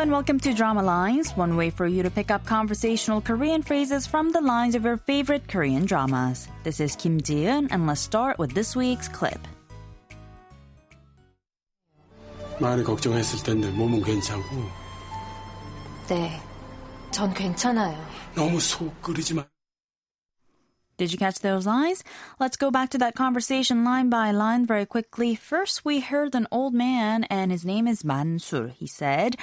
and welcome to Drama Lines, one way for you to pick up conversational Korean phrases from the lines of your favorite Korean dramas. This is Kim Ji-eun, and let's start with this week's clip. 많이 걱정했을 텐데 몸은 괜찮고. 네, 전 괜찮아요. 너무 속 끓이지 마. Did you catch those lines? Let's go back to that conversation line by line very quickly. First, we heard an old man, and his name is Man-sool. He said,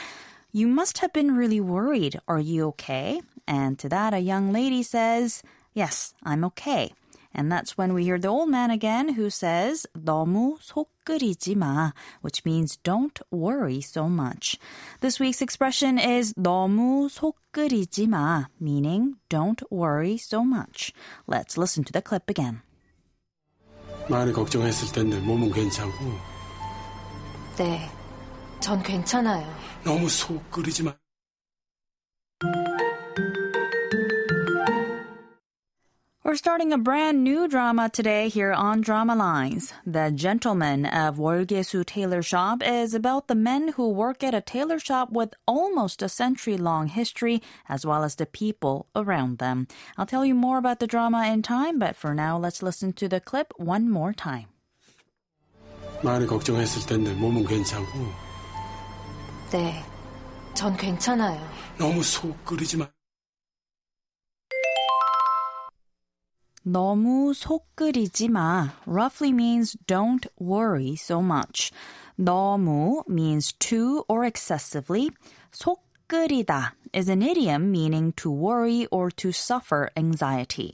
You must have been really worried. Are you okay? And to that, a young lady says, Yes, I'm okay. And that's when we hear the old man again who says, 너무 속 끓이지 마, which means don't worry so much. This week's expression is 너무 속 끓이지 마, meaning don't worry so much. Let's listen to the clip again. 많이 걱정했을 텐데 몸은 괜찮고 네, 전 괜찮아요. 너무 속 끓이지 마. We're starting a brand new drama today here on Drama Lines. The Gentlemen of Wolgyesu Tailor Shop is about the men who work at a tailor shop with almost a century long history, as well as the people around them. I'll tell you more about the drama in time, but for now, let's listen to the clip one more time. 많이 걱정했을 텐데 몸은 괜찮고 네, 전 괜찮아요. 너무 속 끓이지 마. 너무 속 끓이지 마 roughly means don't worry so much. 너무 means too or excessively. 속 끓이다 is an idiom meaning to worry or to suffer anxiety.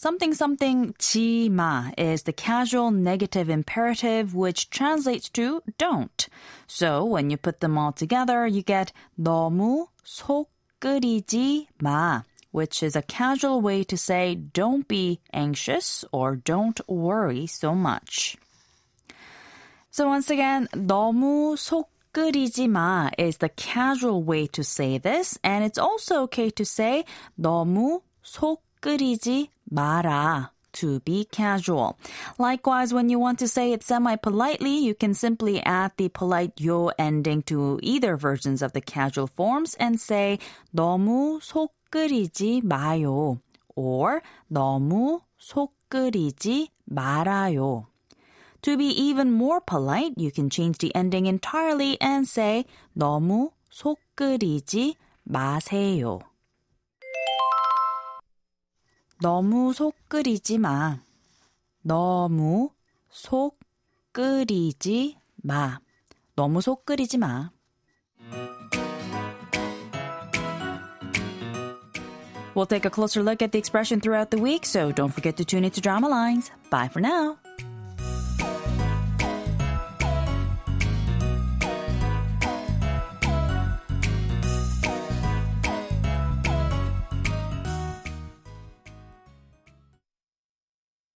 Something something 지마 is the casual negative imperative which translates to don't. So when you put them all together, you get 너무 속 끓이지 마 which is a casual way to say don't be anxious or don't worry so much. So once again, 너무 속 끓이지 마 is the casual way to say this, and it's also okay to say 너무 속 끓이지 마라 to be casual. Likewise, when you want to say it semi-politely, you can simply add the polite yo ending to either versions of the casual forms and say 너무 속 끓이지 마요 or 너무 속 끓이지 말아요. To be even more polite, you can change the ending entirely and say 너무 속 끓이지 마세요. 너무 속 끓이지 마. 너무 속 끓이지 마. 너무 속 끓이지 마. We'll take a closer look at the expression throughout the week, so don't forget to tune into Drama Lines. Bye for now.